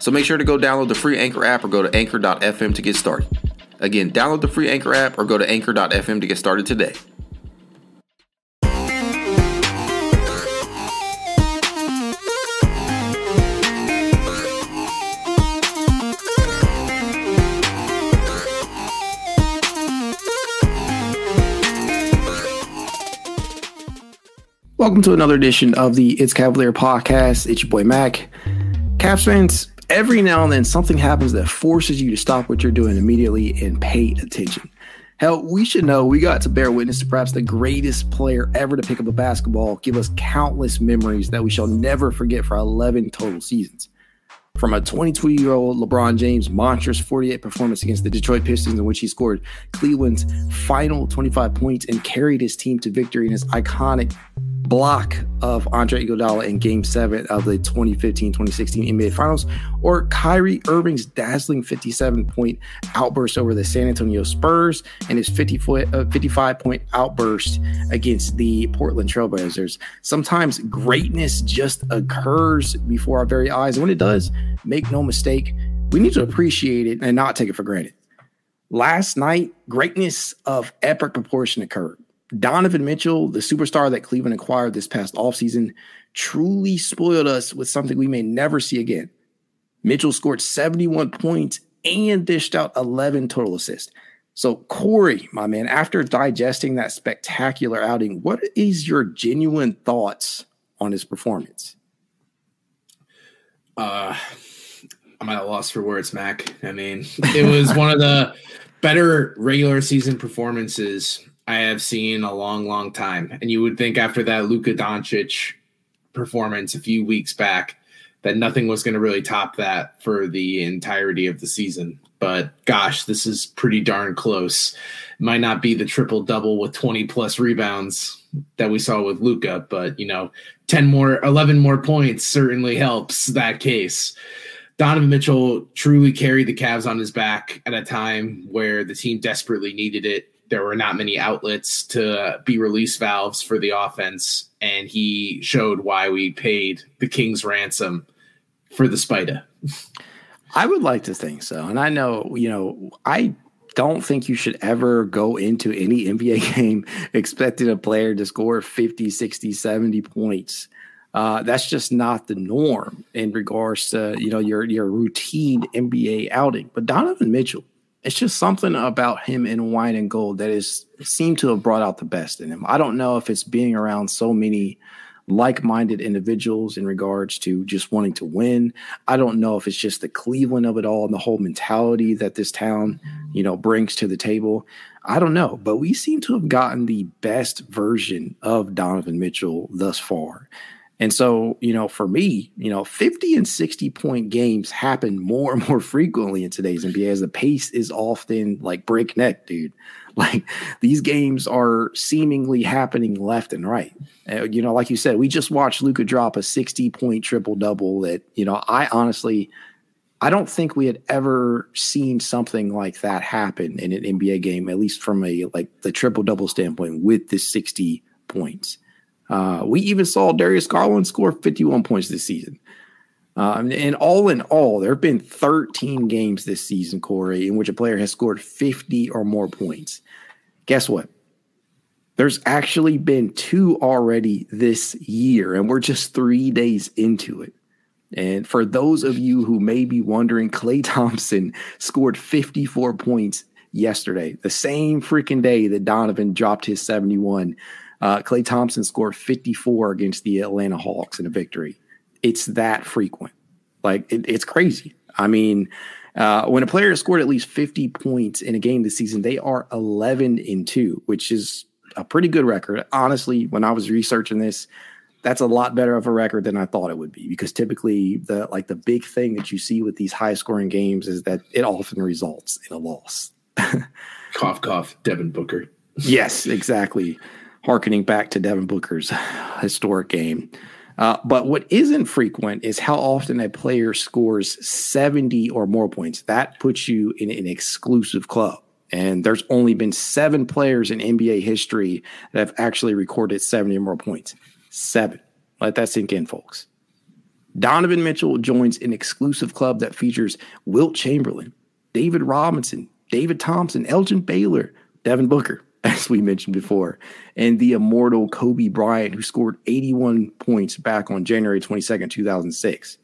So make sure to go download the free Anchor app or go to anchor.fm to get started. Again, download the free Anchor app or go to anchor.fm to get started today. Welcome to another edition of the It's Cavalier podcast. It's your boy Mac. Caps fans, every now and then something happens that forces you to stop what you're doing immediately and pay attention. Hell, we should know we got to bear witness to perhaps the greatest player ever to pick up a basketball, give us countless memories that we shall never forget for 11 total seasons. From a 22 year old LeBron James monstrous 48 performance against the Detroit Pistons, in which he scored Cleveland's final 25 points and carried his team to victory in his iconic block of Andre Iguodala in Game 7 of the 2015-2016 NBA Finals, or Kyrie Irving's dazzling 57-point outburst over the San Antonio Spurs and his 55-point uh, outburst against the Portland Trailblazers. Sometimes greatness just occurs before our very eyes, and when it does, make no mistake, we need to appreciate it and not take it for granted. Last night, greatness of epic proportion occurred. Donovan Mitchell, the superstar that Cleveland acquired this past offseason, truly spoiled us with something we may never see again. Mitchell scored 71 points and dished out 11 total assists. So, Corey, my man, after digesting that spectacular outing, what is your genuine thoughts on his performance? Uh, I'm at a loss for words, Mac. I mean, it was one of the better regular season performances I have seen a long, long time. And you would think after that Luka Doncic performance a few weeks back that nothing was going to really top that for the entirety of the season. But gosh, this is pretty darn close. Might not be the triple double with 20 plus rebounds that we saw with Luka, but you know, 10 more, 11 more points certainly helps that case. Donovan Mitchell truly carried the Cavs on his back at a time where the team desperately needed it there were not many outlets to be release valves for the offense, and he showed why we paid the king's ransom for the Spider. I would like to think so. And I know, you know, I don't think you should ever go into any NBA game expecting a player to score 50, 60, 70 points. Uh, that's just not the norm in regards to, you know, your your routine NBA outing. But Donovan Mitchell, it's just something about him in wine and gold that is seemed to have brought out the best in him. I don't know if it's being around so many like-minded individuals in regards to just wanting to win. I don't know if it's just the Cleveland of it all and the whole mentality that this town, you know, brings to the table. I don't know, but we seem to have gotten the best version of Donovan Mitchell thus far. And so, you know, for me, you know, 50 and 60 point games happen more and more frequently in today's NBA as the pace is often like breakneck, dude. Like these games are seemingly happening left and right. Uh, you know, like you said, we just watched Luka drop a 60 point triple double that, you know, I honestly, I don't think we had ever seen something like that happen in an NBA game, at least from a like the triple double standpoint with the 60 points. Uh, we even saw Darius Garland score 51 points this season. Um, and all in all, there have been 13 games this season, Corey, in which a player has scored 50 or more points. Guess what? There's actually been two already this year, and we're just three days into it. And for those of you who may be wondering, Klay Thompson scored 54 points yesterday, the same freaking day that Donovan dropped his 71. Uh, Klay Thompson scored 54 against the Atlanta Hawks in a victory. It's that frequent. Like, it, it's crazy. I mean, uh, when a player has scored at least 50 points in a game this season, they are 11 in 2, which is a pretty good record. Honestly, when I was researching this, that's a lot better of a record than I thought it would be because typically the like the big thing that you see with these high scoring games is that it often results in a loss. cough cough Devin Booker. yes, exactly. Harkening back to Devin Booker's historic game. Uh, but what isn't frequent is how often a player scores 70 or more points. That puts you in an exclusive club. And there's only been seven players in NBA history that have actually recorded 70 or more points. Seven. Let that sink in, folks. Donovan Mitchell joins an exclusive club that features Wilt Chamberlain, David Robinson, David Thompson, Elgin Baylor, Devin Booker, as we mentioned before, and the immortal Kobe Bryant, who scored 81 points back on January 22nd, 2006.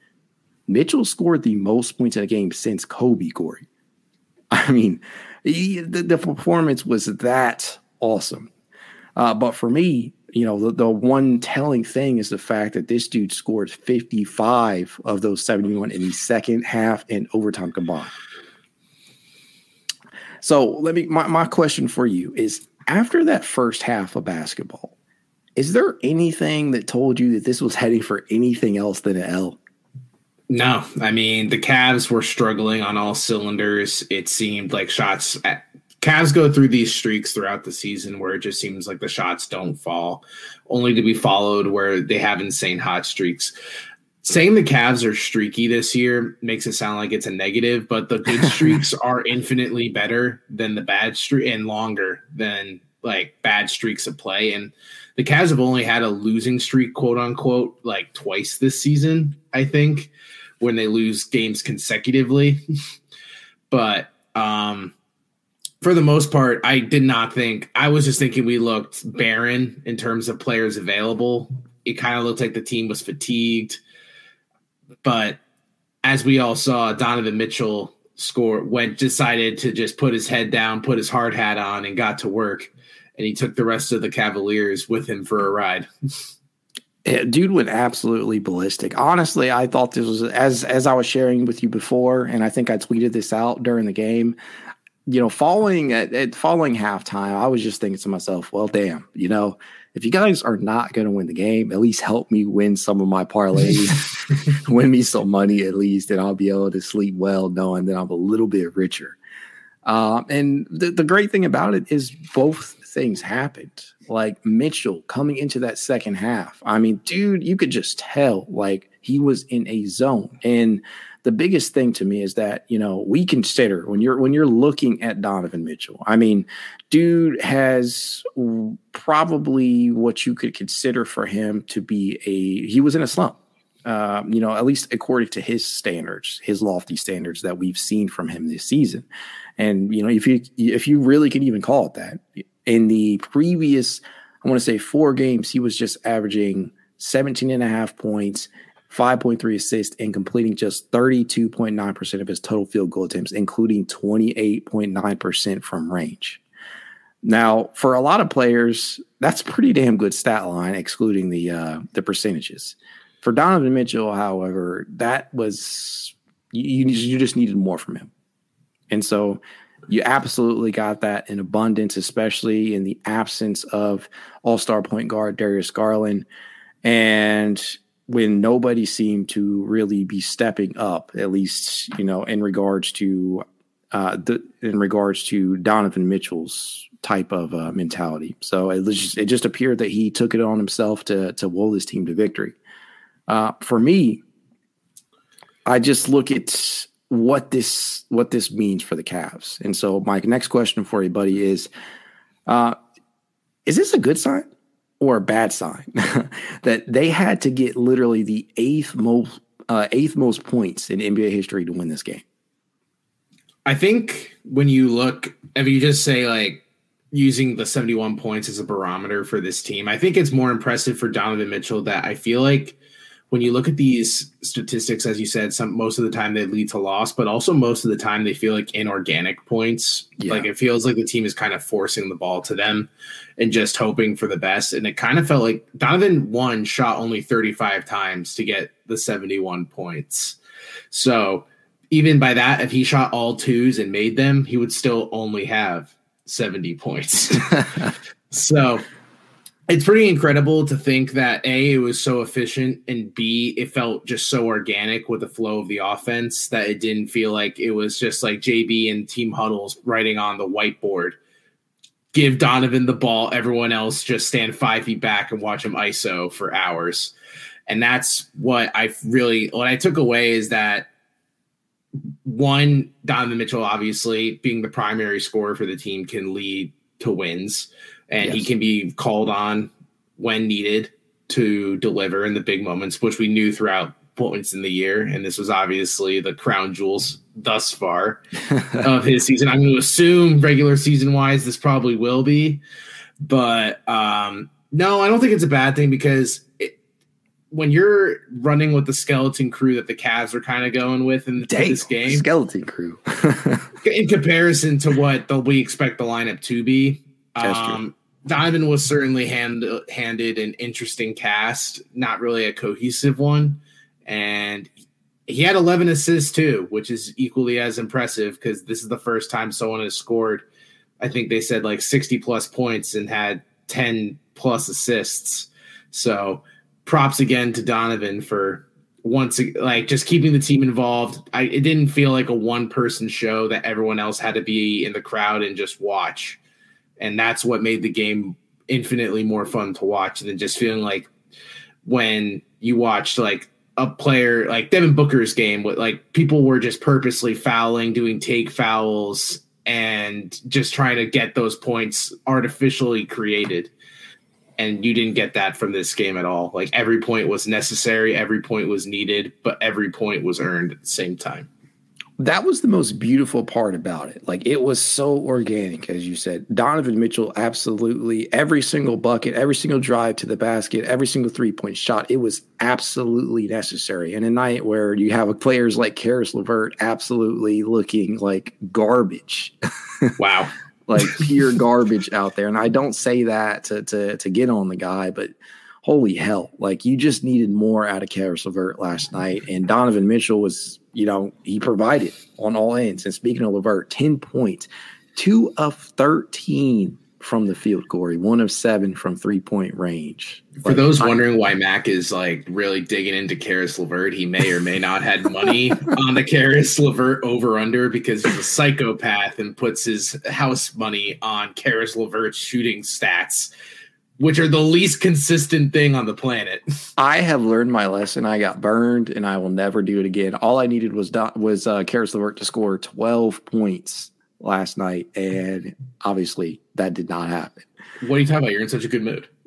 Mitchell scored the most points in a game since Kobe, Corey. I mean, he, the, the, performance was that awesome. Uh, but for me, you know, the, the one telling thing is the fact that this dude scored 55 of those 71 in the second half and overtime combined. So let me my, my question for you is after that first half of basketball, is there anything that told you that this was heading for anything else than an L? No, I mean the Cavs were struggling on all cylinders. It seemed like shots at, Cavs go through these streaks throughout the season where it just seems like the shots don't fall, only to be followed where they have insane hot streaks saying the Cavs are streaky this year makes it sound like it's a negative, but the good streaks are infinitely better than the bad streak and longer than like bad streaks of play. And the Cavs have only had a losing streak, quote unquote, like twice this season, I think, when they lose games consecutively. but um for the most part, I did not think I was just thinking we looked barren in terms of players available. It kind of looked like the team was fatigued but as we all saw, Donovan Mitchell score went decided to just put his head down, put his hard hat on, and got to work. And he took the rest of the Cavaliers with him for a ride. Yeah, dude went absolutely ballistic. Honestly, I thought this was as as I was sharing with you before, and I think I tweeted this out during the game. You know, following at, at following halftime, I was just thinking to myself, "Well, damn, you know, if you guys are not going to win the game, at least help me win some of my parlays, win me some money at least, and I'll be able to sleep well knowing that I'm a little bit richer. Uh, and the, the great thing about it is both things happened. Like Mitchell coming into that second half, I mean, dude, you could just tell like he was in a zone. And the biggest thing to me is that you know we consider when you're when you're looking at Donovan Mitchell. I mean, dude has probably what you could consider for him to be a he was in a slump. Um, you know, at least according to his standards, his lofty standards that we've seen from him this season. And you know, if you if you really can even call it that, in the previous, I want to say four games, he was just averaging 17 and a half points 5.3 assists, and completing just 32.9% of his total field goal attempts, including 28.9% from range. Now, for a lot of players, that's pretty damn good stat line, excluding the uh, the percentages. For Donovan Mitchell, however, that was you, you just needed more from him, and so you absolutely got that in abundance, especially in the absence of All Star point guard Darius Garland, and when nobody seemed to really be stepping up, at least you know in regards to uh, the, in regards to Donovan Mitchell's type of uh, mentality. So it just it just appeared that he took it on himself to to will his team to victory. Uh, for me, I just look at what this what this means for the Cavs, and so my next question for you, buddy, is: uh, Is this a good sign? Or a bad sign that they had to get literally the eighth most uh, eighth most points in NBA history to win this game. I think when you look, if you just say like using the 71 points as a barometer for this team, I think it's more impressive for Donovan Mitchell that I feel like when you look at these statistics, as you said, some most of the time they lead to loss, but also most of the time they feel like inorganic points. Yeah. Like it feels like the team is kind of forcing the ball to them and just hoping for the best. And it kind of felt like Donovan one shot only 35 times to get the 71 points. So even by that, if he shot all twos and made them, he would still only have 70 points. so it's pretty incredible to think that a it was so efficient and b it felt just so organic with the flow of the offense that it didn't feel like it was just like JB and team huddles writing on the whiteboard. Give Donovan the ball, everyone else just stand five feet back and watch him ISO for hours. And that's what I really what I took away is that one, Donovan Mitchell, obviously being the primary scorer for the team, can lead to wins and yes. he can be called on when needed to deliver in the big moments, which we knew throughout points in the year. And this was obviously the crown jewels thus far of his season. I'm going to assume regular season wise, this probably will be, but um, no, I don't think it's a bad thing because it, when you're running with the skeleton crew that the Cavs are kind of going with in Dang, this game, skeleton crew, in comparison to what the, we expect the lineup to be, um, Donovan was certainly hand, handed an interesting cast, not really a cohesive one. And he had 11 assists too, which is equally as impressive because this is the first time someone has scored. I think they said like 60 plus points and had 10 plus assists. So props again to Donovan for once like just keeping the team involved. I it didn't feel like a one person show that everyone else had to be in the crowd and just watch and that's what made the game infinitely more fun to watch than just feeling like when you watched like a player like Devin Booker's game, with like people were just purposely fouling, doing take fouls, and just trying to get those points artificially created. And you didn't get that from this game at all. Like every point was necessary, every point was needed, but every point was earned at the same time that was the most beautiful part about it. Like it was so organic, as you said. Donovan Mitchell, absolutely every single bucket, every single drive to the basket, every single three point shot, it was absolutely necessary. And a night where you have players like Caris LeVert absolutely looking like garbage. Wow. like pure garbage out there. And I don't say that to to to get on the guy, but holy hell, like you just needed more out of Caris LeVert last night. And Donovan Mitchell was you know, he provided on all ends. And speaking of LeVert, 10 points, two of 13 from the field, Corey, one of seven from three point range. For like, those wondering why Mac is like really digging into Caris LeVert, he may or may not had money on the Caris LeVert over under because he's a psychopath and puts his house money on Caris LeVert's shooting stats which are the least consistent thing on the planet. I have learned my lesson. I got burned, and I will never do it again. All I needed was was uh, Caris LeVert to score twelve points last night, and obviously that did not happen. What are you talking about? You're in such a good mood.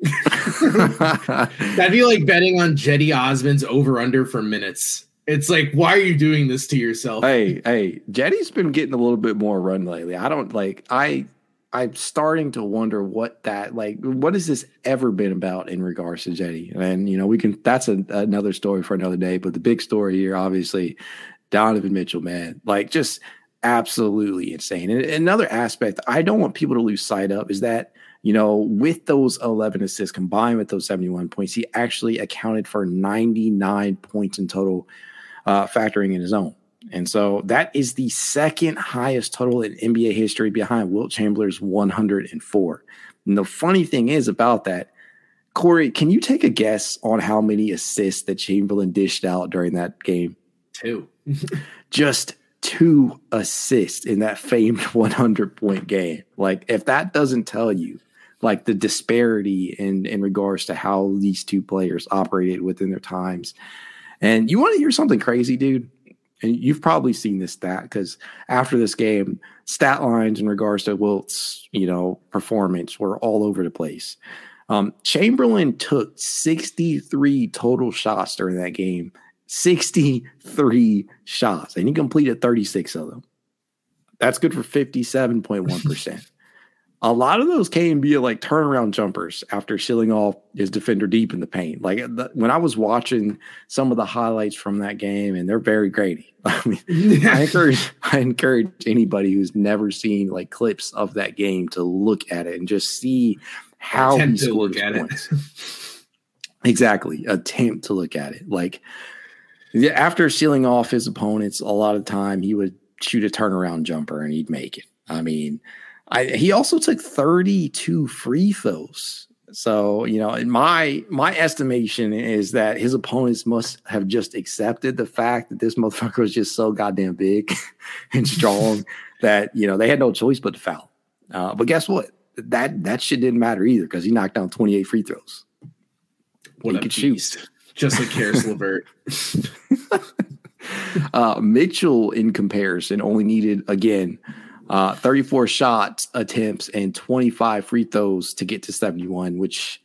That'd be like betting on Cedi Osman's over under for minutes. It's like, why are you doing this to yourself? Hey, hey, Cedi's been getting a little bit more run lately. I don't like. I I'm starting to wonder what that like what has this ever been about in regards to Cedi? And you know, we can that's a, another story for another day, but the big story here obviously Donovan Mitchell, man, like just absolutely insane. And another aspect I don't want people to lose sight of is that you know, with those 11 assists combined with those 71 points, he actually accounted for 99 points in total, uh, factoring in his own. And so that is the second highest total in NBA history behind Wilt Chamberlain's 104. And the funny thing is about that, Corey, can you take a guess on how many assists that Chamberlain dished out during that game? Two. Just two assists in that famed 100 point game. Like, if that doesn't tell you, like the disparity in in regards to how these two players operated within their times. And you want to hear something crazy, dude? And you've probably seen this stat because after this game, stat lines in regards to Wilt's, you know, performance were all over the place. Um, Chamberlain took 63 total shots during that game, 63 shots, and he completed 36 of them. That's good for 57.1%. a lot of those came via like turnaround jumpers after shilling off his defender deep in the paint. Like the, when I was watching some of the highlights from that game, and they're very Grady. I mean, I encourage I encourage anybody who's never seen like clips of that game to look at it and just see how he scored points. exactly, attempt to look at it. Like after sealing off his opponents, a lot of time he would shoot a turnaround jumper and he'd make it. I mean I, he also took 32 free throws So, you know, my my estimation is that his opponents must have just accepted the fact that this motherfucker was just so goddamn big and strong that, you know, they had no choice but to foul. Uh, but guess what? That that shit didn't matter either because he knocked down 28 free throws. What he a could beast. shoot. Just like Caris LeVert. uh, Mitchell, in comparison, only needed again uh, 34 shots attempts and 25 free throws to get to 71, which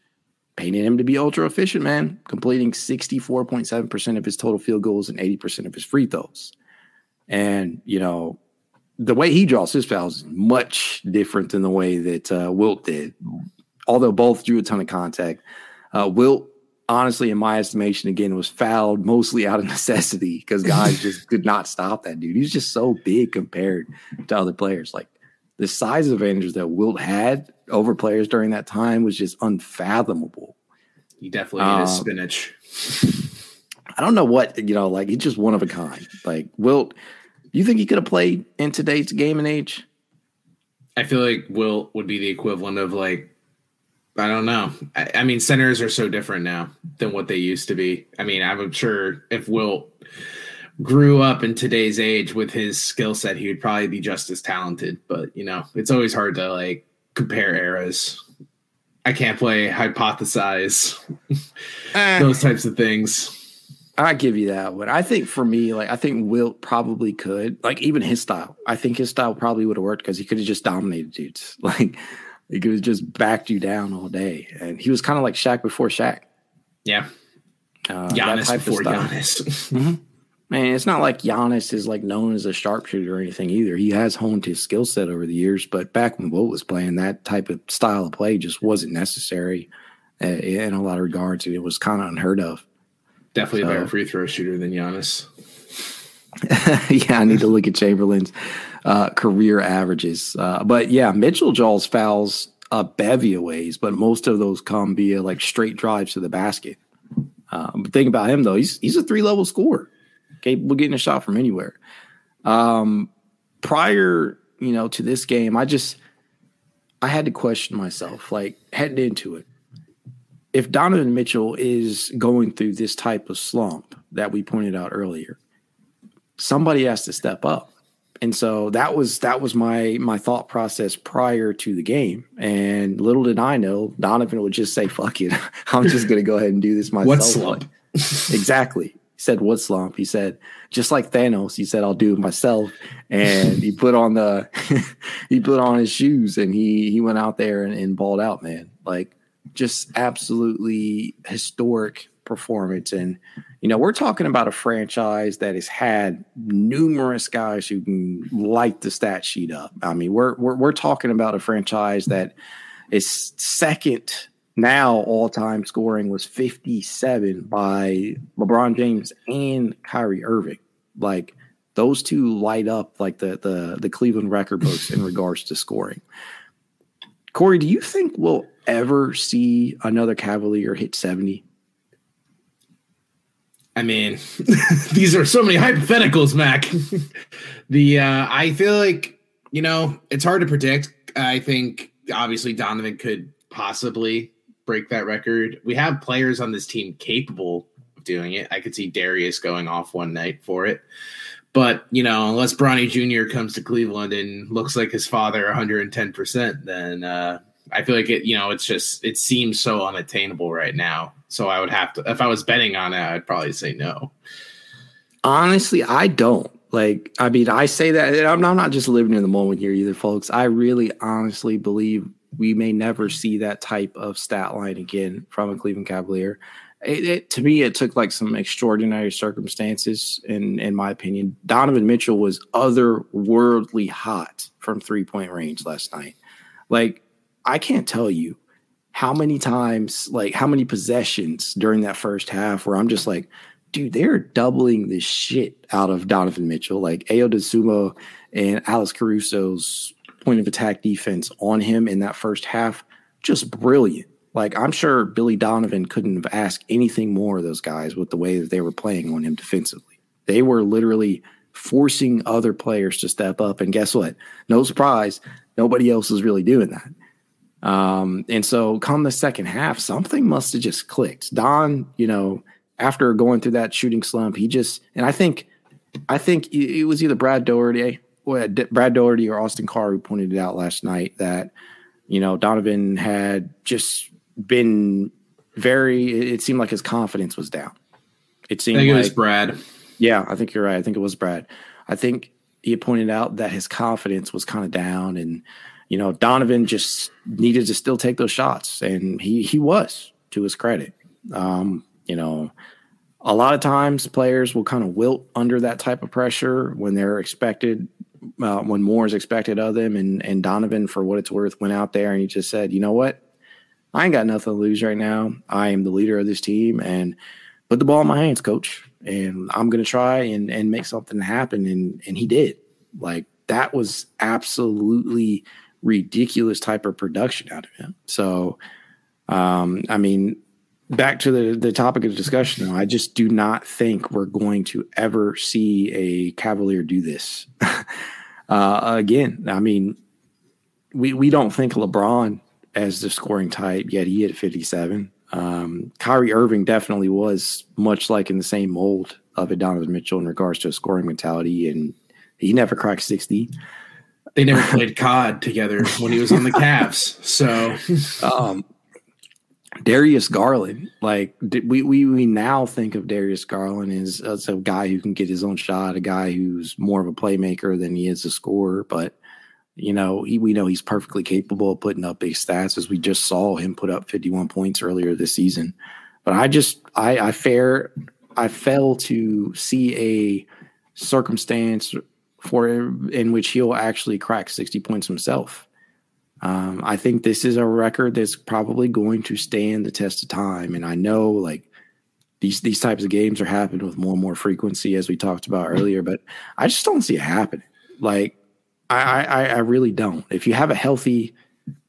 painted him to be ultra efficient, man, completing 64.7% of his total field goals and 80% of his free throws. And, you know, the way he draws his fouls is much different than the way that uh, Wilt did. Although both drew a ton of contact, uh, Wilt honestly, in my estimation, again, was fouled mostly out of necessity because guys just could not stop that dude. He's just so big compared to other players. Like the size advantages that Wilt had over players during that time was just unfathomable. He definitely ate his um, spinach. I don't know what, you know, like he's just one of a kind. Like Wilt, you think he could have played in today's game and age? I feel like Wilt would be the equivalent of like I don't know. I, I, mean, centers are so different now than what they used to be. I mean, I'm sure if Will grew up in today's age with his skill set, he would probably be just as talented. But you know, it's always hard to like compare eras. I can't play hypothesize uh, those types of things. I give you that one. I think for me, like I think Wilt probably could, like even his style. I think his style probably would have worked because he could have just dominated dudes. Like could have just backed you down all day. And he was kind of like Shaq before Shaq. Yeah. Uh, Giannis before Giannis. mm-hmm. Man, it's not like Giannis is like known as a sharpshooter or anything either. He has honed his skill set over the years, but back when Wilt was playing, that type of style of play just wasn't necessary uh, in a lot of regards. and It was kind of unheard of. Definitely so. a better free throw shooter than Giannis. yeah, I need to look at Chamberlain's uh, career averages. Uh, but yeah, Mitchell draws fouls a bevy of ways, but most of those come via like straight drives to the basket. Uh, but think about him though; he's he's a three level scorer, capable of getting a shot from anywhere. Um, prior, you know, to this game, I just I had to question myself, like heading into it. If Donovan Mitchell is going through this type of slump that we pointed out earlier, somebody has to step up. And so that was that was my my thought process prior to the game. And little did I know, Donovan would just say, "Fuck it, I'm just going to go ahead and do this myself." What slump? exactly. He said, "What slump?" He said, just like Thanos, he said, "I'll do it myself." And he put on the he put on his shoes and he he went out there and, and balled out, man. Like just absolutely historic performance. And, you know, we're talking about a franchise that has had numerous guys who can light the stat sheet up. I mean, we're, we're, we're talking about a franchise that is second now all time scoring was 57 by LeBron James and Kyrie Irving. Like, those two light up like the the the Cleveland record books in regards to scoring. Corey, do you think we'll ever see another Cavalier hit 70? I mean, these are so many hypotheticals, Mac. the uh, I feel like you know it's hard to predict. I think obviously Donovan could possibly break that record. We have players on this team capable of doing it. I could see Darius going off one night for it. But, you know, unless Bronny Jr. comes to Cleveland and looks like his father 110%, then uh, I feel like it, you know, it's just, it seems so unattainable right now. So I would have to, if I was betting on it, I'd probably say no. Honestly, I don't. Like, I mean, I say that I'm I'm not just living in the moment here either, folks. I really honestly believe we may never see that type of stat line again from a Cleveland Cavalier. It, it, to me, it took like some extraordinary circumstances, in in my opinion. Donovan Mitchell was otherworldly hot from three point range last night. Like, I can't tell you how many times, like how many possessions during that first half where I'm just like, dude, they're doubling the shit out of Donovan Mitchell. Like Ayo Dosunmu and Alex Caruso's point of attack defense on him in that first half, just brilliant. Like I'm sure Billy Donovan couldn't have asked anything more of those guys with the way that they were playing on him defensively. They were literally forcing other players to step up. And guess what? No surprise, nobody else is really doing that. Um, and so come the second half, something must have just clicked. Don, you know, after going through that shooting slump, he just and I think I think it was either Brad Daugherty, Brad Daugherty or Austin Carr who pointed it out last night that you know Donovan had just been very. It seemed like his confidence was down. It seemed like, it was Brad. Yeah, I think you're right. I think it was Brad. I think he pointed out that his confidence was kind of down, and you know Donovan just needed to still take those shots, and he he was to his credit. Um, you know, a lot of times players will kind of wilt under that type of pressure when they're expected, uh, when more is expected of them. And, and Donovan, for what it's worth, went out there and he just said, you know what? I ain't got nothing to lose right now. I am the leader of this team and put the ball in my hands, coach. And I'm going to try and, and make something happen. And, and he did. Like that was absolutely ridiculous type of production out of him. So, um, I mean, back to the, the topic of discussion, though, I just do not think we're going to ever see a Cavalier do this. uh, again, I mean, we, we don't think LeBron as the scoring type, yet he hit 57. Um, Kyrie Irving definitely was much like in the same mold of a Donovan Mitchell in regards to a scoring mentality, and he never cracked 60. They never played COD together when he was on the Cavs. So, um, Darius Garland, like we, we we now think of Darius Garland as, as a guy who can get his own shot, a guy who's more of a playmaker than he is a scorer. But you know, he, we know he's perfectly capable of putting up big stats, as we just saw him put up 51 points earlier this season. But I just I I fair I fail to see a circumstance for in which he'll actually crack 60 points himself. Um, I think this is a record that's probably going to stand the test of time. And I know like these these types of games are happening with more and more frequency as we talked about earlier, but I just don't see it happening. Like I I, I really don't. If you have a healthy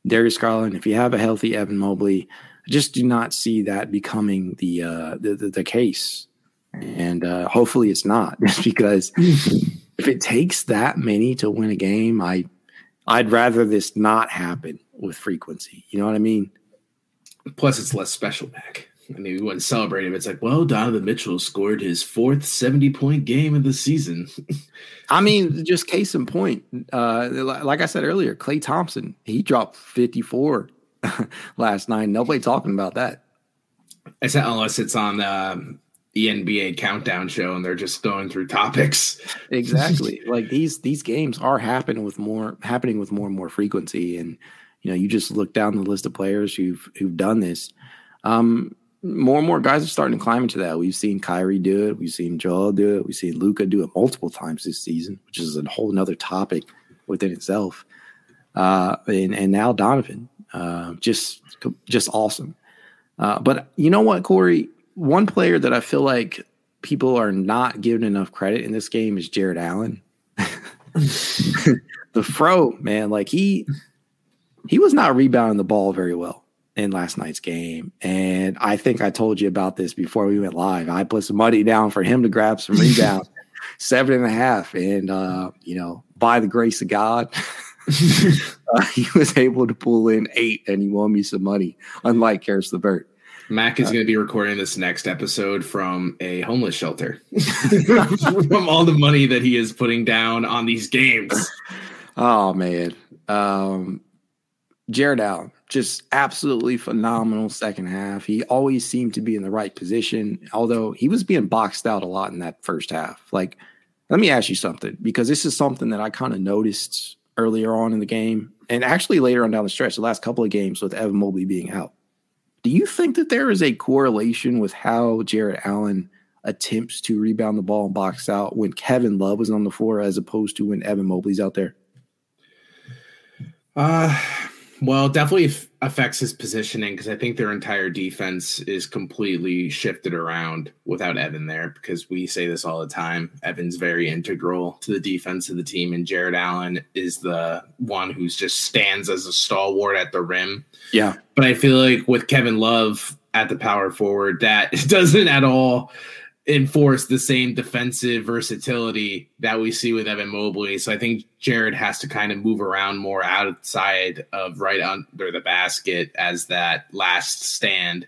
Darius Garland, if you have a healthy Evan Mobley, I just do not see that becoming the uh, the, the, the case. And uh, hopefully it's not, just because if it takes that many to win a game, I I'd rather this not happen with frequency. You know what I mean? Plus, it's less special back. I mean, we wouldn't celebrate him. It's like, well, Donovan Mitchell scored his fourth 70 point game of the season. I mean, just case in point, uh, like I said earlier, Klay Thompson, he dropped 54 last night. Nobody talking about that. I said, unless it's on um, the NBA countdown show and they're just going through topics. exactly. like these these games are happening with more happening with more and more frequency. And you know, you just look down the list of players who've who've done this. Um, more and more guys are starting to climb into that. We've seen Kyrie do it, we've seen Joel do it, we've seen Luka do it multiple times this season, which is a whole nother topic within itself. Uh, and and now Donovan, uh, just just awesome. Uh, but you know what, Corey? One player that I feel like people are not giving enough credit in this game is Jarrett Allen. the fro, man, like he he was not rebounding the ball very well in last night's game. And I think I told you about this before we went live. I put some money down for him to grab some rebounds, seven and a half. And uh, you know, by the grace of God, uh, he was able to pull in eight and he won me some money, unlike Caris LeVert. Mac is uh, going to be recording this next episode from a homeless shelter from all the money that he is putting down on these games. Oh man, um, Jarrett Allen, just absolutely phenomenal second half. He always seemed to be in the right position, although he was being boxed out a lot in that first half. Like, let me ask you something because this is something that I kind of noticed earlier on in the game, and actually later on down the stretch, the last couple of games with Evan Mobley being out. Do you think that there is a correlation with how Jarrett Allen attempts to rebound the ball and box out when Kevin Love was on the floor as opposed to when Evan Mobley's out there? Uh, well, definitely f- affects his positioning because I think their entire defense is completely shifted around without Evan there. Because we say this all the time, Evan's very integral to the defense of the team, and Jarrett Allen is the one who's just stands as a stalwart at the rim. Yeah, but I feel like with Kevin Love at the power forward, that doesn't at all enforce the same defensive versatility that we see with Evan Mobley. So I think Jarrett has to kind of move around more outside of right under the basket as that last stand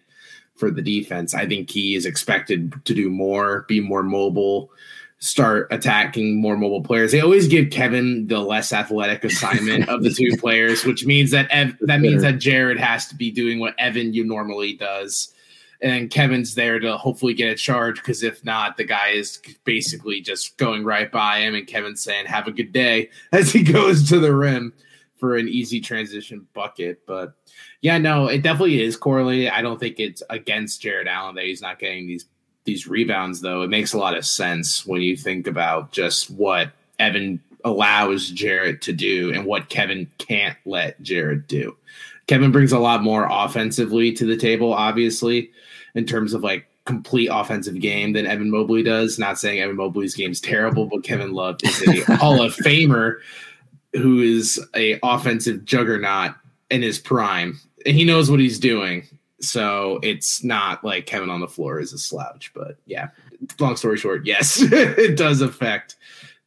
for the defense. I think he is expected to do more, be more mobile, start attacking more mobile players. They always give Kevin the less athletic assignment of the two players, which means that Ev- that means that Jarrett has to be doing what Evan you normally does and Kevin's there to hopefully get a charge because if not, the guy is basically just going right by him, and Kevin's saying "Have a good day" as he goes to the rim for an easy transition bucket. But yeah, no, it definitely is correlated. I don't think it's against Jarrett Allen that he's not getting these these rebounds, though. It makes a lot of sense when you think about just what Evan allows Jarrett to do and what Kevin can't let Jarrett do. Kevin brings a lot more offensively to the table, obviously, in terms of like complete offensive game than Evan Mobley does. Not saying Evan Mobley's game is terrible, but Kevin Love is a Hall of Famer who is a offensive juggernaut in his prime, and he knows what he's doing. So it's not like Kevin on the floor is a slouch, but yeah. Long story short, yes, it does affect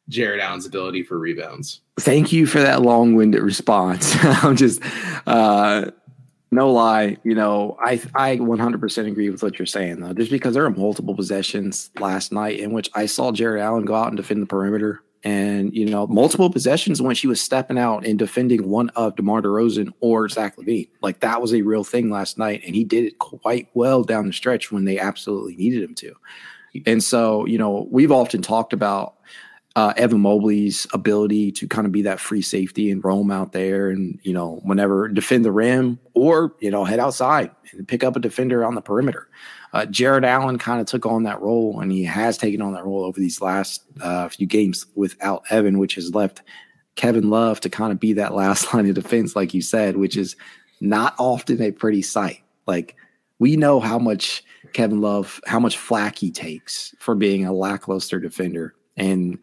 Jarrett Allen's ability for rebounds. Thank you for that long-winded response. I'm just uh no lie, you know, I I 100% agree with what you're saying though. Just because there are multiple possessions last night in which I saw Jarrett Allen go out and defend the perimeter, and you know, multiple possessions when she was stepping out and defending one of DeMar DeRozan or Zach LaVine. Like that was a real thing last night, and he did it quite well down the stretch when they absolutely needed him to. And so, you know, we've often talked about uh, Evan Mobley's ability to kind of be that free safety and roam out there and, you know, whenever defend the rim or, you know, head outside and pick up a defender on the perimeter. Uh, Jarrett Allen kind of took on that role and he has taken on that role over these last uh, few games without Evan, which has left Kevin Love to kind of be that last line of defense, like you said, which is not often a pretty sight. Like we know how much Kevin Love, how much flack he takes for being a lackluster defender and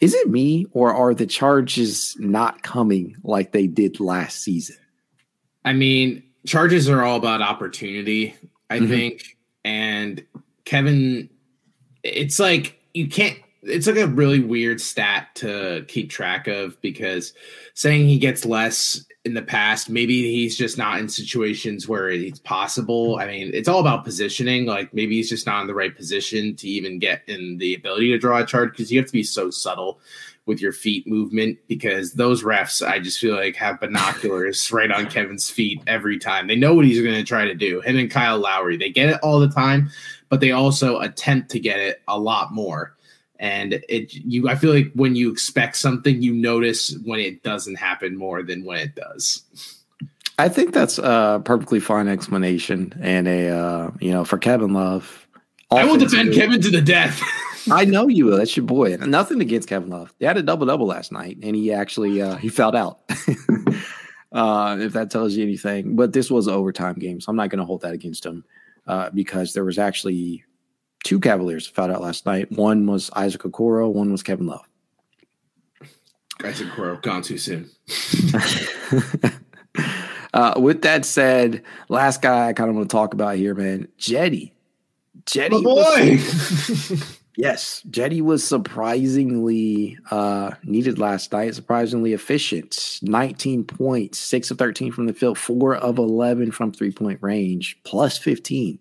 is it me or are the charges not coming like they did last season? I mean, charges are all about opportunity, I mm-hmm. think. And Kevin, it's like you can't it's like a really weird stat to keep track of because saying he gets less in the past. Maybe he's just not in situations where it's possible. I mean, it's all about positioning. Like maybe he's just not in the right position to even get in the ability to draw a charge because you have to be so subtle with your feet movement because those refs, I just feel like have binoculars right on Kevin's feet every time. They know what he's going to try to do. Him and Kyle Lowry, they get it all the time, but they also attempt to get it a lot more and it you i feel like when you expect something you notice when it doesn't happen more than when it does. I think that's a perfectly fine explanation and a uh, you know for kevin love i will defend kevin to the death. I know you will. That's your boy. Nothing against kevin love. He had a double double last night and he actually uh, he fell out. Uh, if that tells you anything. But this was an overtime game so i'm not going to hold that against him uh, because there was actually two Cavaliers fouled out last night. One was Isaac Okoro, one was Kevin Love. Isaac Okoro gone too soon. uh, with that said, last guy I kind of want to talk about here, man, Jetty. Jetty, My boy. Was, yes, Jetty was surprisingly uh, needed last night. Surprisingly efficient. 19 points, six of 13 from the field, four of 11 from three point range, plus 15.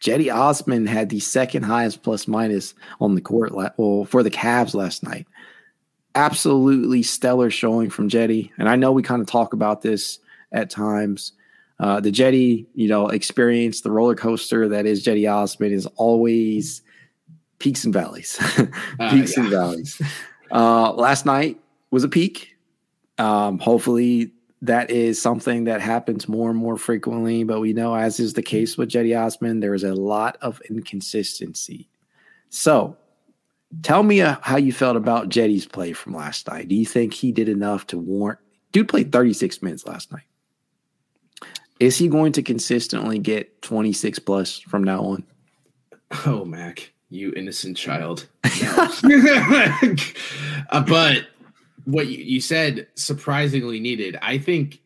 Cedi Osman had the second highest plus minus on the court well, for the Cavs last night. Absolutely stellar showing from Cedi. And I know we kind of talk about this at times. Uh, the Cedi, you know, experience, the roller coaster that is Cedi Osman is always peaks and valleys. Uh, peaks uh, and valleys. Uh, last night was a peak. Um, hopefully that is something that happens more and more frequently. But we know, as is the case with Cedi Osman, there is a lot of inconsistency. So, tell me uh, how you felt about Cedi's play from last night. Do you think he did enough to warrant? Dude played 36 minutes last night. Is he going to consistently get 26 plus from now on? Oh, Mac, you innocent child. uh, but what you, you said surprisingly needed. I think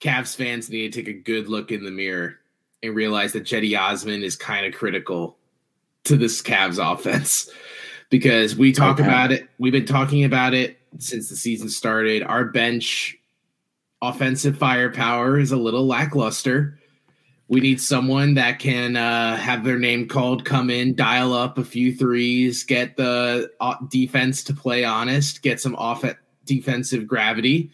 Cavs fans need to take a good look in the mirror and realize that Cedi Osman is kind of critical to this Cavs offense because we talk okay. about it. We've been talking about it since the season started. Our bench offensive firepower is a little lackluster. We need someone that can uh, have their name called, come in, dial up a few threes, get the uh, defense to play honest, get some off defensive gravity,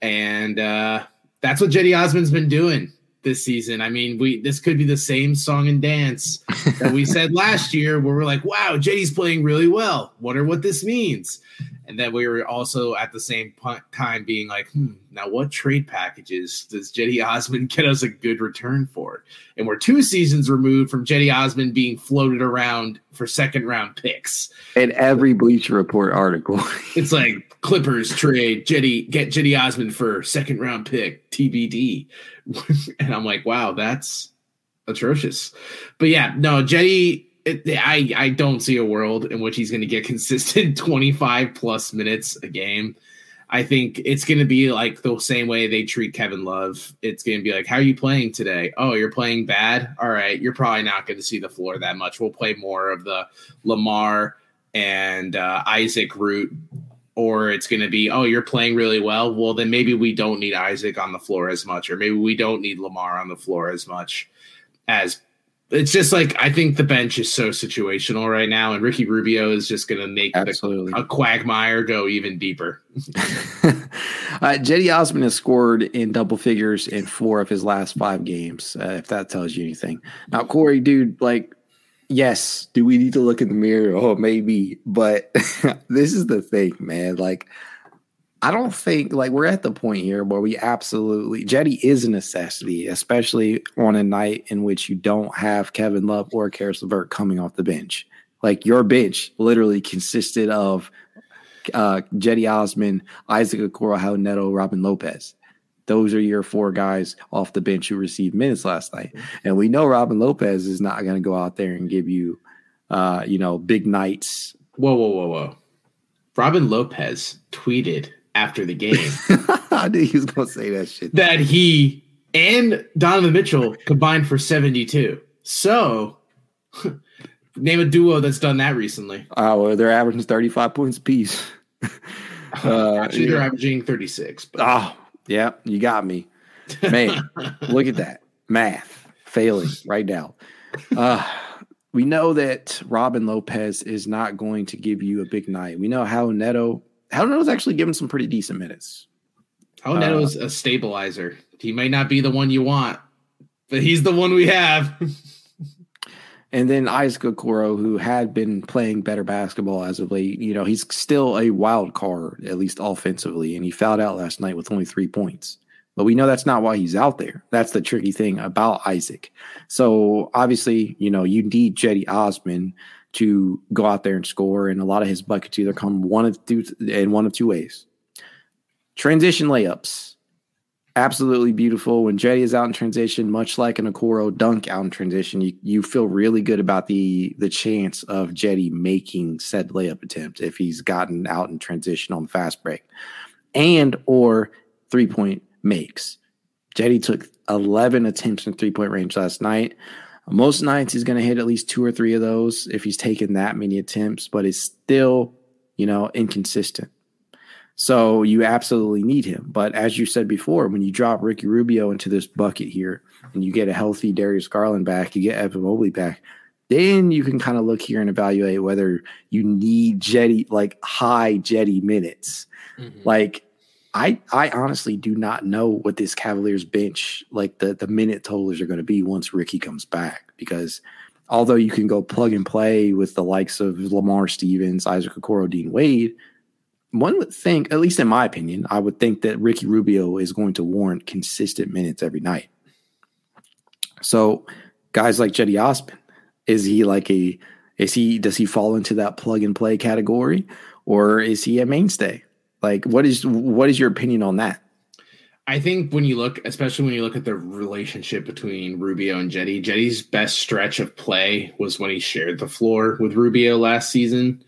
and uh, that's what Cedi Osman's been doing this season. I mean, we this could be the same song and dance that we said last year, where we're like, "Wow, Cedi's playing really well. Wonder what this means." And then we were also at the same time being like, hmm, now what trade packages does Cedi Osman get us a good return for? And we're two seasons removed from Cedi Osman being floated around for second round picks. In every Bleacher Report article. it's like Clippers trade Cedi, get Cedi Osman for second round pick, TBD. and I'm like, wow, that's atrocious. But yeah, no, Cedi it, I I don't see a world in which he's going to get consistent 25 plus minutes a game. I think it's going to be like the same way they treat Kevin Love. It's going to be like, how are you playing today? Oh, you're playing bad. All right, you're probably not going to see the floor that much. We'll play more of the Lamar and uh, Isaac route, or it's going to be, oh, you're playing really well. Well, then maybe we don't need Isaac on the floor as much, or maybe we don't need Lamar on the floor as much as it's just like I think the bench is so situational right now, and Ricky Rubio is just going to make the, a quagmire go even deeper. uh, Cedi Osman has scored in double figures in four of his last five games. Uh, if that tells you anything. Now, Corey, dude, like, yes, do we need to look in the mirror? Oh, maybe, but this is the thing, man. Like, I don't think like we're at the point here where we absolutely Jetty is a necessity, especially on a night in which you don't have Kevin Love or Caris LeVert coming off the bench. Like your bench literally consisted of uh Cedi Osman, Isaac Okoro, Raul Neto, Robin Lopez. Those are your four guys off the bench who received minutes last night. And we know Robin Lopez is not going to go out there and give you uh, you know, big nights. Whoa, whoa, whoa, whoa. Robin Lopez tweeted after the game. I knew he was going to say that shit. That he and Donovan Mitchell combined for 72. So, name a duo that's done that recently. Oh, well, they're averaging 35 points apiece. uh, Actually, they're averaging 36. But. Oh, yeah, you got me. Man, look at that. Math failing right now. Uh, we know that Robin Lopez is not going to give you a big night. We know how Neto Neto's actually given some pretty decent minutes. Raul Neto's uh, a stabilizer. He may not be the one you want, but he's the one we have. and then Isaac Okoro, who had been playing better basketball as of late, you know, he's still a wild card, at least offensively, and he fouled out last night with only three points. But we know that's not why he's out there. That's the tricky thing about Isaac. So obviously, you know, you need Cedi Osman to go out there and score. And a lot of his buckets either come one of two in one of two ways. Transition layups. Absolutely beautiful. When Jetty is out in transition, much like an Okoro dunk out in transition, you, you feel really good about the the chance of Jetty making said layup attempt if he's gotten out in transition on the fast break. And or three point makes. Jetty took 11 attempts in three point range last night. Most nights he's going to hit at least two or three of those if he's taken that many attempts, but it's still, you know, inconsistent. So you absolutely need him. But as you said before, when you drop Ricky Rubio into this bucket here and you get a healthy Darius Garland back, you get Evan Mobley back, then you can kind of look here and evaluate whether you need Jetty, like high Jetty minutes. Mm-hmm. Like I I honestly do not know what this Cavaliers bench like the the minute totals are going to be once Ricky comes back because although you can go plug and play with the likes of Lamar Stevens, Isaac Okoro, Dean Wade, one would think, at least in my opinion, I would think that Ricky Rubio is going to warrant consistent minutes every night. So guys like Cedi Osman, is he like a is he does he fall into that plug and play category or is he a mainstay? Like, what is what is your opinion on that? I think when you look, especially when you look at the relationship between Rubio and Cedi, Cedi's best stretch of play was when he shared the floor with Rubio last season.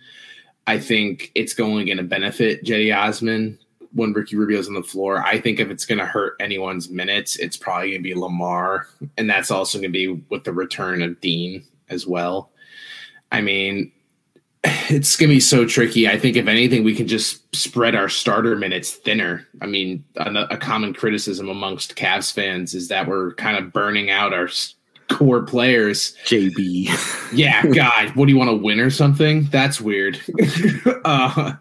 I think it's only going to benefit Cedi Osman when Ricky Rubio's on the floor. I think if it's going to hurt anyone's minutes, it's probably going to be Lamar, and that's also going to be with the return of Dean as well. I mean, it's gonna be so tricky. I think if anything, we can just spread our starter minutes thinner. I mean, a, a common criticism amongst Cavs fans is that we're kind of burning out our core players. JB. yeah, God, what do you want to win or something? That's weird. uh,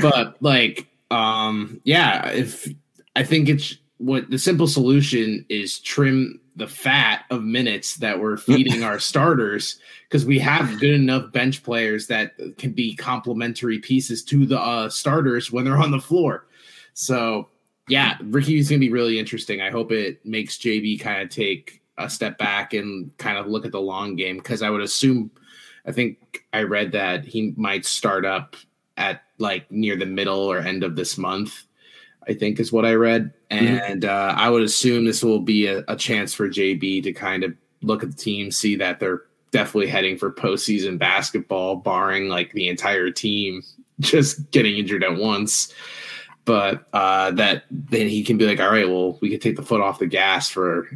but like, um, yeah, if I think it's what the simple solution is trim the fat of minutes that we're feeding our starters because we have good enough bench players that can be complementary pieces to the uh, starters when they're on the floor. So yeah, Ricky's gonna be really interesting. I hope it makes JB kind of take a step back and kind of look at the long game because I would assume, I think I read that he might start up at like near the middle or end of this month. I think is what I read, mm-hmm. and uh, I would assume this will be a, a chance for JB to kind of look at the team, see that they're definitely heading for postseason basketball, barring like the entire team just getting injured at once. But uh, that then he can be like, all right, well, we can take the foot off the gas for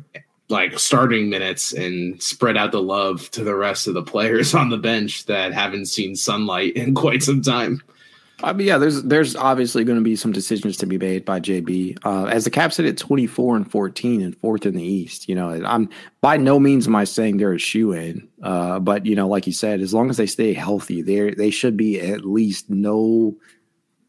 like starting minutes and spread out the love to the rest of the players on the bench that haven't seen sunlight in quite some time. I mean, yeah, there's there's obviously going to be some decisions to be made by JB. Uh, as the Cavs sit at 24 and 14 and fourth in the East, you know, I'm by no means am I saying they're a shoe in, uh, but you know, like you said, as long as they stay healthy, they they should be at least no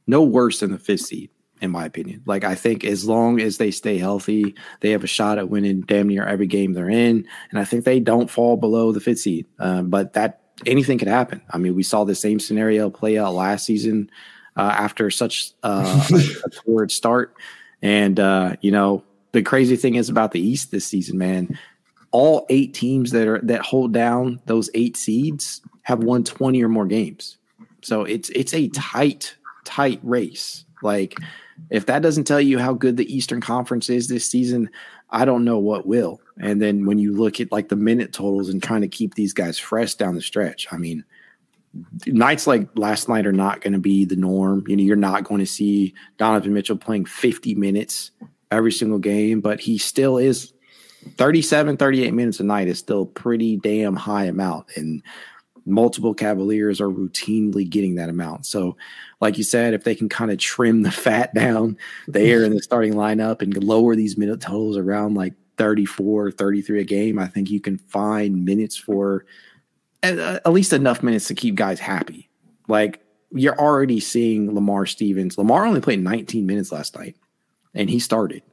no worse than the fifth seed in my opinion. Like I think as long as they stay healthy, they have a shot at winning damn near every game they're in, and I think they don't fall below the fifth seed. Um, but that anything could happen. I mean, we saw the same scenario play out last season uh, after such uh, a torrid start, and uh, you know the crazy thing is about the East this season, man. All eight teams that are that hold down those eight seeds have won twenty or more games. So it's it's a tight, tight race. Like if that doesn't tell you how good the Eastern Conference is this season, I don't know what will. And then when you look at like the minute totals and trying to keep these guys fresh down the stretch, I mean, nights like last night are not going to be the norm. You know, you're not going to see Donovan Mitchell playing 50 minutes every single game, but he still is 37, 38 minutes a night is still pretty damn high amount. And multiple Cavaliers are routinely getting that amount. So, like you said, if they can kind of trim the fat down there in the starting lineup and lower these minute totals around like 34, 33 a game, I think you can find minutes for at, at least enough minutes to keep guys happy. Like you're already seeing Lamar Stevens. Lamar only played 19 minutes last night and he started.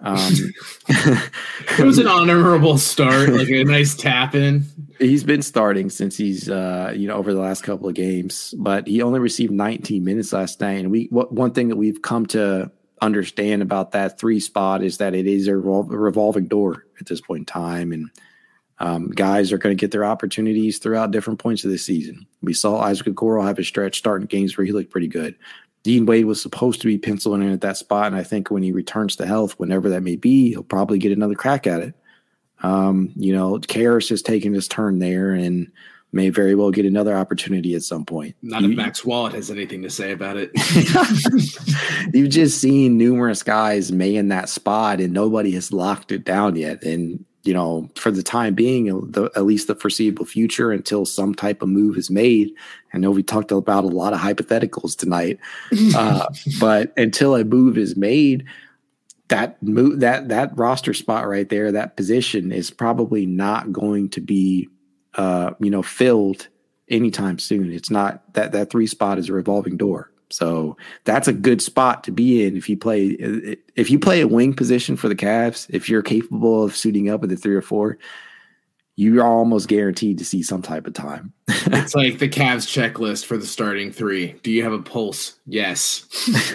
Um, it was an honorable start, like a nice tap in. He's been starting since he's, uh, you know, over the last couple of games, but he only received 19 minutes last night. And we, what, one thing that we've come to understand about that three spot is that it is a, revol- revolving door at this point in time, and um, guys are going to get their opportunities throughout different points of the season. We saw Isaac Okoro have a stretch starting games where he looked pretty good. Dean Wade was supposed to be penciling in at that spot, and I think when he returns to health, whenever that may be, he'll probably get another crack at it. Um, you know, Caris has taken his turn there and may very well get another opportunity at some point. Not you, if Max Wallet has anything to say about it. You've just seen numerous guys may in that spot, and nobody has locked it down yet. And you know, for the time being, the, at least the foreseeable future, until some type of move is made. I know we talked about a lot of hypotheticals tonight, uh, but until a move is made, that move that that roster spot right there, that position is probably not going to be, uh, you know, filled anytime soon. It's not that that three spot is a revolving door. So that's a good spot to be in if you play if you play a wing position for the Cavs. If you're capable of suiting up with the three or four, you are almost guaranteed to see some type of time. it's like the Cavs checklist for the starting three. Do you have a pulse? Yes.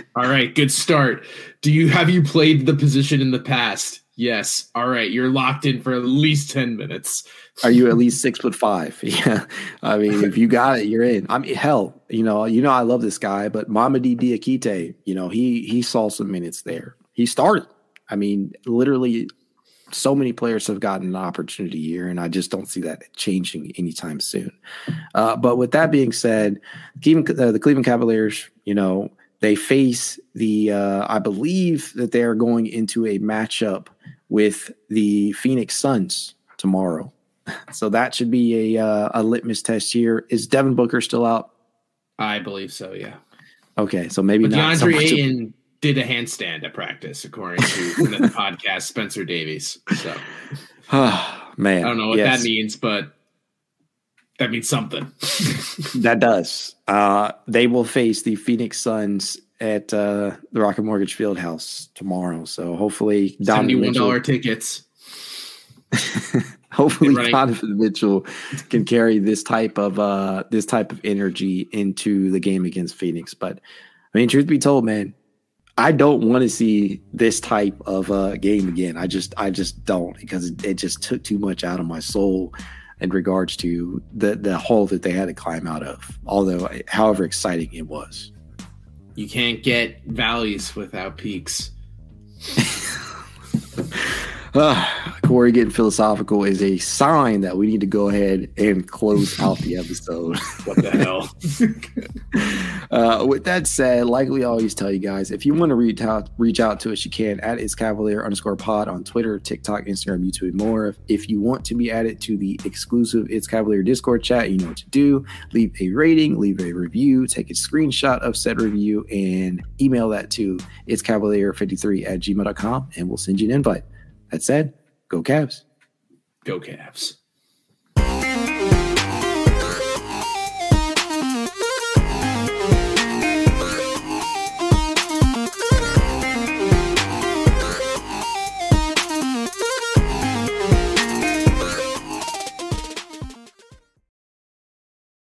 All right, good start. Do you have you played the position in the past? Yes. All right, you're locked in for at least ten minutes. Are you at least six foot five? Yeah. I mean, if you got it, you're in. I mean, hell, you know, you know, I love this guy, but Mamadi Diakite, you know, he he saw some minutes there. He started. I mean, literally, so many players have gotten an opportunity here, and I just don't see that changing anytime soon. Uh, but with that being said, Cleveland, uh, the Cleveland Cavaliers, you know, they face the. Uh, I believe that they are going into a matchup with the Phoenix Suns tomorrow. So that should be a uh, a litmus test here. Is Devin Booker still out? I believe so. Yeah. Okay, so maybe But not. so DeAndre of- Ayton did a handstand at practice, according to the podcast Spencer Davies. So man, I don't know what yes, that means, but that means something. That does. Uh, they will face the Phoenix Suns at uh, the Rocket Mortgage Field House tomorrow. So hopefully, Seventy-one dollar tickets. hopefully. Donovan Mitchell can carry this type of uh, this type of energy into the game against Phoenix. But I mean, truth be told, man, I don't want to see this type of uh, game again. I just, I just don't because it, it just took too much out of my soul in regards to the the hole that they had to climb out of. Although, however exciting it was. You can't get valleys without peaks. Uh, Corey getting philosophical is a sign that we need to go ahead and close out the episode. What the hell? Uh, with that said, like we always tell you guys, if you want to reach out, reach out to us, you can at its cavalier underscore pod on Twitter, TikTok, Instagram, YouTube, and more. If, you want to be added to the exclusive It's Cavalier Discord chat, you know what to do. Leave a rating, leave a review, take a screenshot of said review, and email that to it's cavalier53 at gmail.com, and we'll send you an invite. That said, go Cavs. Go Cavs.